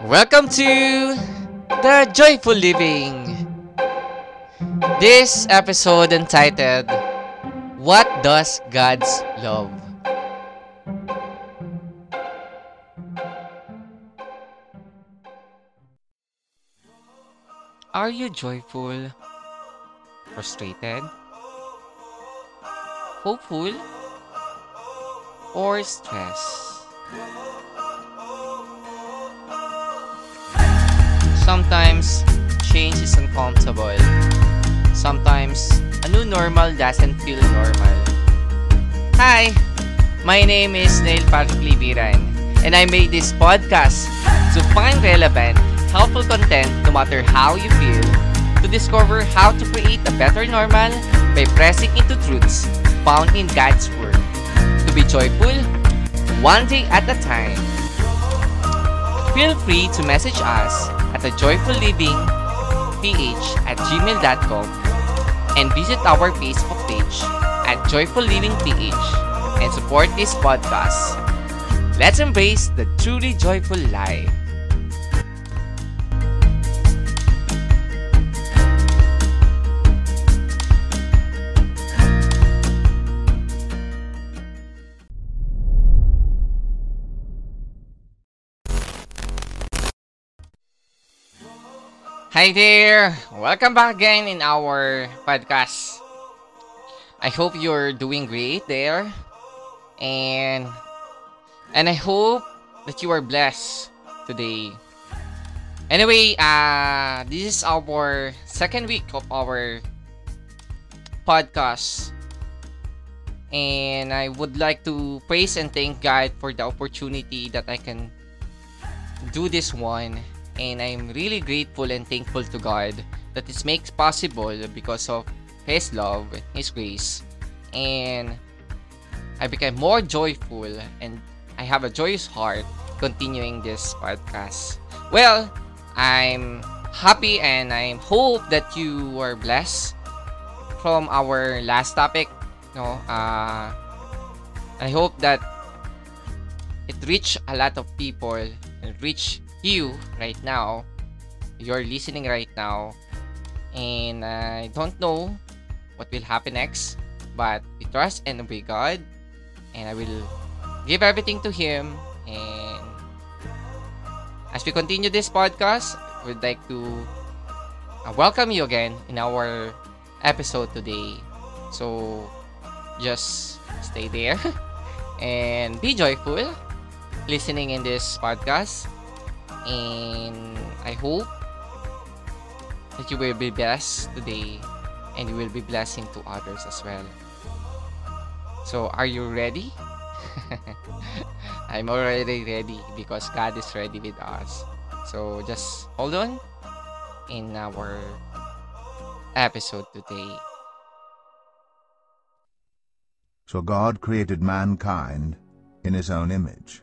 Welcome to The Joyful Living. This episode entitled What Does God's Love? Are you joyful? Frustrated? Hopeful? Or stressed? Sometimes, change is uncomfortable. Sometimes, a new normal doesn't feel normal. Hi, my name is Neil Patrick Libiran, and I made this podcast to find relevant, helpful content no matter how you feel, to discover how to create a better normal by pressing into truths found in God's Word. To be joyful, one day at a time. Feel free to message us at the Joyful Living ph at gmail.com and visit our Facebook page at Joyful Living PH and support this podcast. Let's embrace the truly joyful life. Hi there! Welcome back again in our podcast. I hope you're doing great there. And and I hope that you are blessed today. Anyway, uh this is our second week of our podcast. And I would like to praise and thank God for the opportunity that I can do this one and I'm really grateful and thankful to God that this makes possible because of His love His grace. And I became more joyful and I have a joyous heart continuing this podcast. Well, I'm happy and I hope that you were blessed from our last topic. No, uh, I hope that it reached a lot of people and reached you right now, you're listening right now, and I don't know what will happen next, but we trust and obey God, and I will give everything to Him. And as we continue this podcast, we'd like to uh, welcome you again in our episode today. So just stay there. And be joyful listening in this podcast and I hope that you will be blessed today and you will be blessing to others as well. So, are you ready? I'm already ready because God is ready with us. So, just hold on in our episode today. So God created mankind in his own image.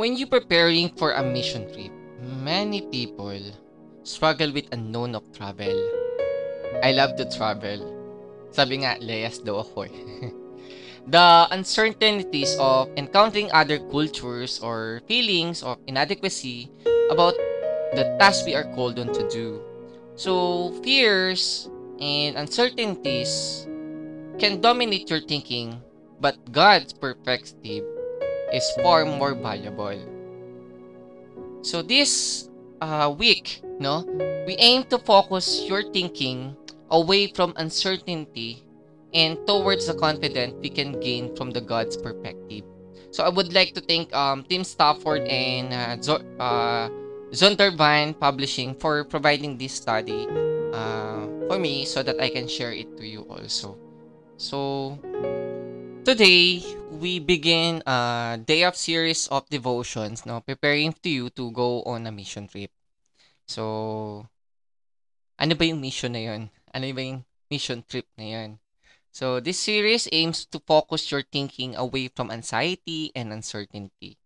When you're preparing for a mission trip, many people struggle with unknown of travel. I love to travel. Sabi nga, layas daw ako eh. The uncertainties of encountering other cultures or feelings of inadequacy about the task we are called on to do. So, fears and uncertainties can dominate your thinking, but God's perspective is far more valuable. So this uh, week, no, we aim to focus your thinking away from uncertainty and towards the confidence we can gain from the God's perspective. So I would like to thank um, Tim Stafford and uh, Zo- uh, Zondervan Publishing for providing this study uh, for me so that I can share it to you also. So today we begin a day of series of devotions, no, preparing to you to go on a mission trip. So ano ba yung mission na yun? Ano ba yung mission trip na yun? So, this series aims to focus your thinking away from anxiety and uncertainty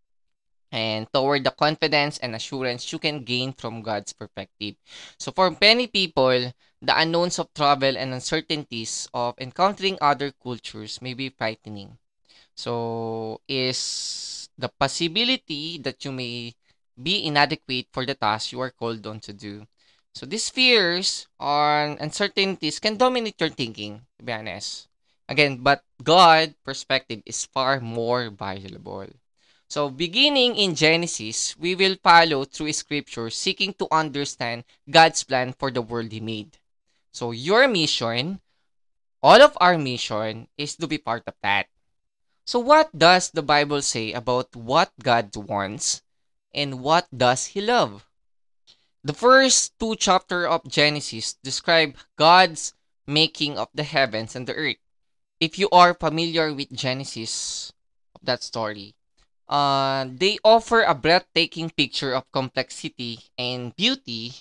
and toward the confidence and assurance you can gain from God's perspective. So, for many people, the unknowns of travel and uncertainties of encountering other cultures may be frightening. So, is the possibility that you may be inadequate for the task you are called on to do. So these fears or uncertainties can dominate your thinking, to be honest. Again, but God perspective is far more valuable. So beginning in Genesis, we will follow through scripture seeking to understand God's plan for the world he made. So your mission, all of our mission is to be part of that. So what does the Bible say about what God wants and what does he love? The first two chapters of Genesis describe God's making of the heavens and the earth. If you are familiar with Genesis that story, uh, they offer a breathtaking picture of complexity and beauty,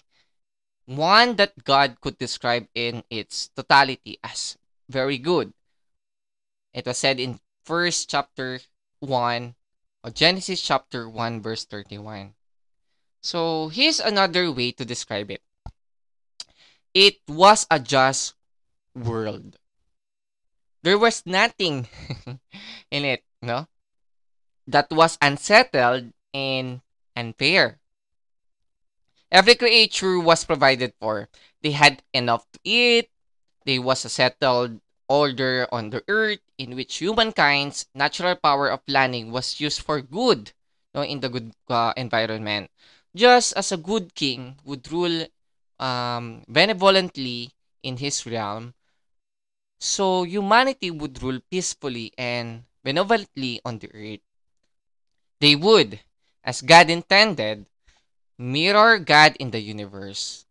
one that God could describe in its totality as very good. It was said in first chapter 1 of Genesis chapter 1 verse 31. So, here's another way to describe it. It was a just world. There was nothing in it, no? That was unsettled and unfair. Every creature was provided for. They had enough to eat. There was a settled order on the earth in which humankind's natural power of planning was used for good no, in the good uh, environment just as a good king would rule um, benevolently in his realm, so humanity would rule peacefully and benevolently on the earth. They would, as God intended, mirror God in the universe.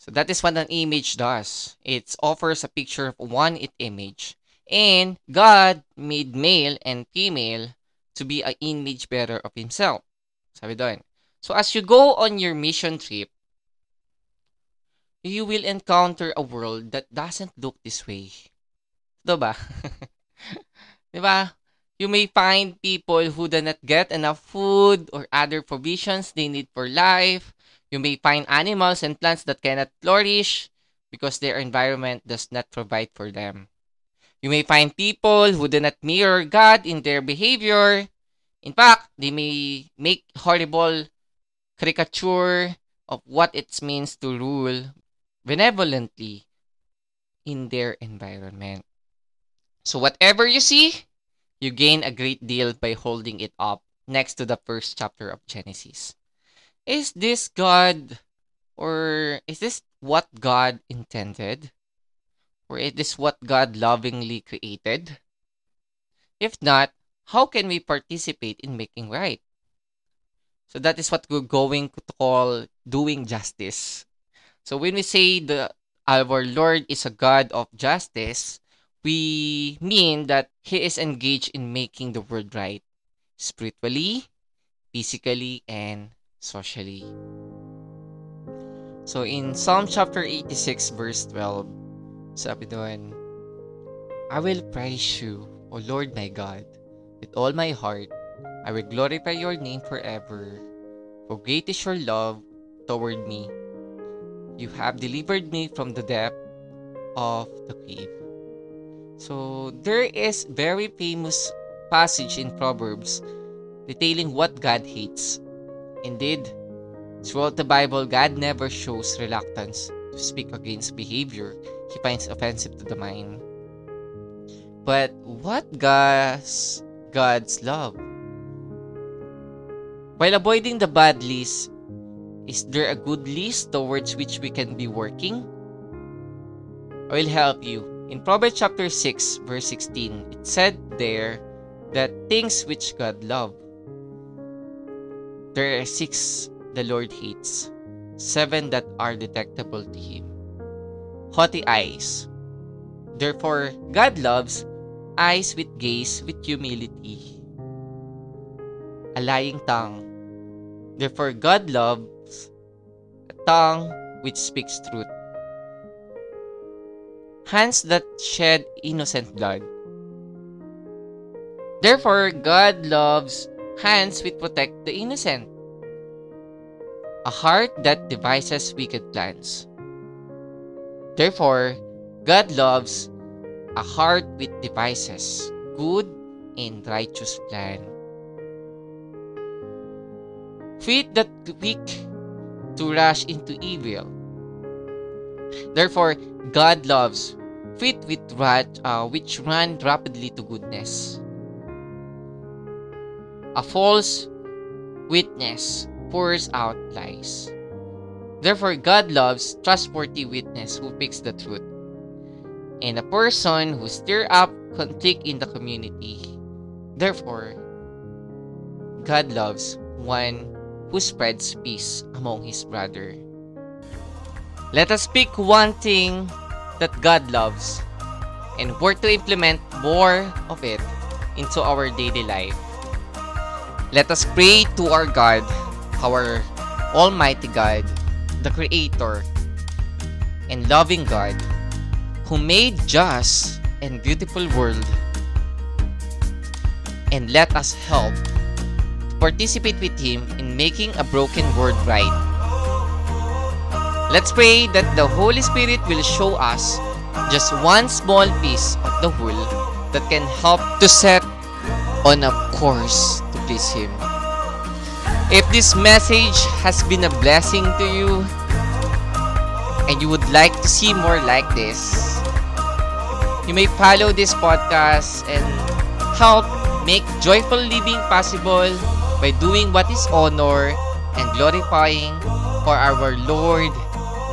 So that is what an image does. It offers a picture of one it image. And God made male and female to be an image bearer of himself. Sabi doon. So as you go on your mission trip, you will encounter a world that doesn't look this way. Diba? You may find people who do not get enough food or other provisions they need for life. You may find animals and plants that cannot flourish because their environment does not provide for them. You may find people who do not mirror God in their behavior. In fact, they may make horrible caricature of what it means to rule benevolently in their environment. So whatever you see, you gain a great deal by holding it up next to the first chapter of Genesis. Is this God or is this what God intended? Or is this what God lovingly created? If not, how can we participate in making right? So that is what we're going to call doing justice. So when we say the our Lord is a God of justice, we mean that he is engaged in making the world right spiritually, physically, and socially. So in Psalm chapter 86 verse 12, sabi doon, I will praise you, O Lord my God, with all my heart I will glorify your name forever. For great is your love toward me. You have delivered me from the depth of the cave. So there is very famous passage in Proverbs detailing what God hates. Indeed, throughout the Bible, God never shows reluctance to speak against behavior he finds offensive to the mind. But what God's God's love? While avoiding the bad list Is there a good list towards which we can be working? I will help you. In Proverbs chapter 6, verse 16, it said there that things which God love. There are six the Lord hates, seven that are detectable to Him. Haughty eyes. Therefore, God loves eyes with gaze with humility. A lying tongue. Therefore, God loves a tongue which speaks truth. Hands that shed innocent blood. Therefore, God loves hands which protect the innocent. A heart that devises wicked plans. Therefore, God loves a heart with devises good and righteous plan. Feet that quick to rush into evil. Therefore, God loves feet with rat, uh, which run rapidly to goodness. A false witness pours out lies. Therefore, God loves trustworthy witness who speaks the truth, and a person who stir up conflict in the community. Therefore, God loves one who spreads peace among his brother. Let us pick one thing that God loves and work to implement more of it into our daily life. Let us pray to our God, our Almighty God, the Creator and loving God, who made just and beautiful world, and let us help participate with Him in making a broken world right. Let's pray that the Holy Spirit will show us just one small piece of the whole that can help to set on a course to please Him. If this message has been a blessing to you and you would like to see more like this, you may follow this podcast and help make joyful living possible by doing what is honor and glorifying for our Lord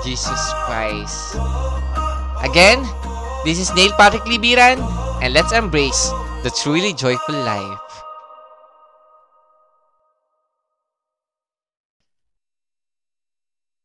Jesus Christ. Again, this is Neil Patrick Libiran and let's embrace the truly joyful life.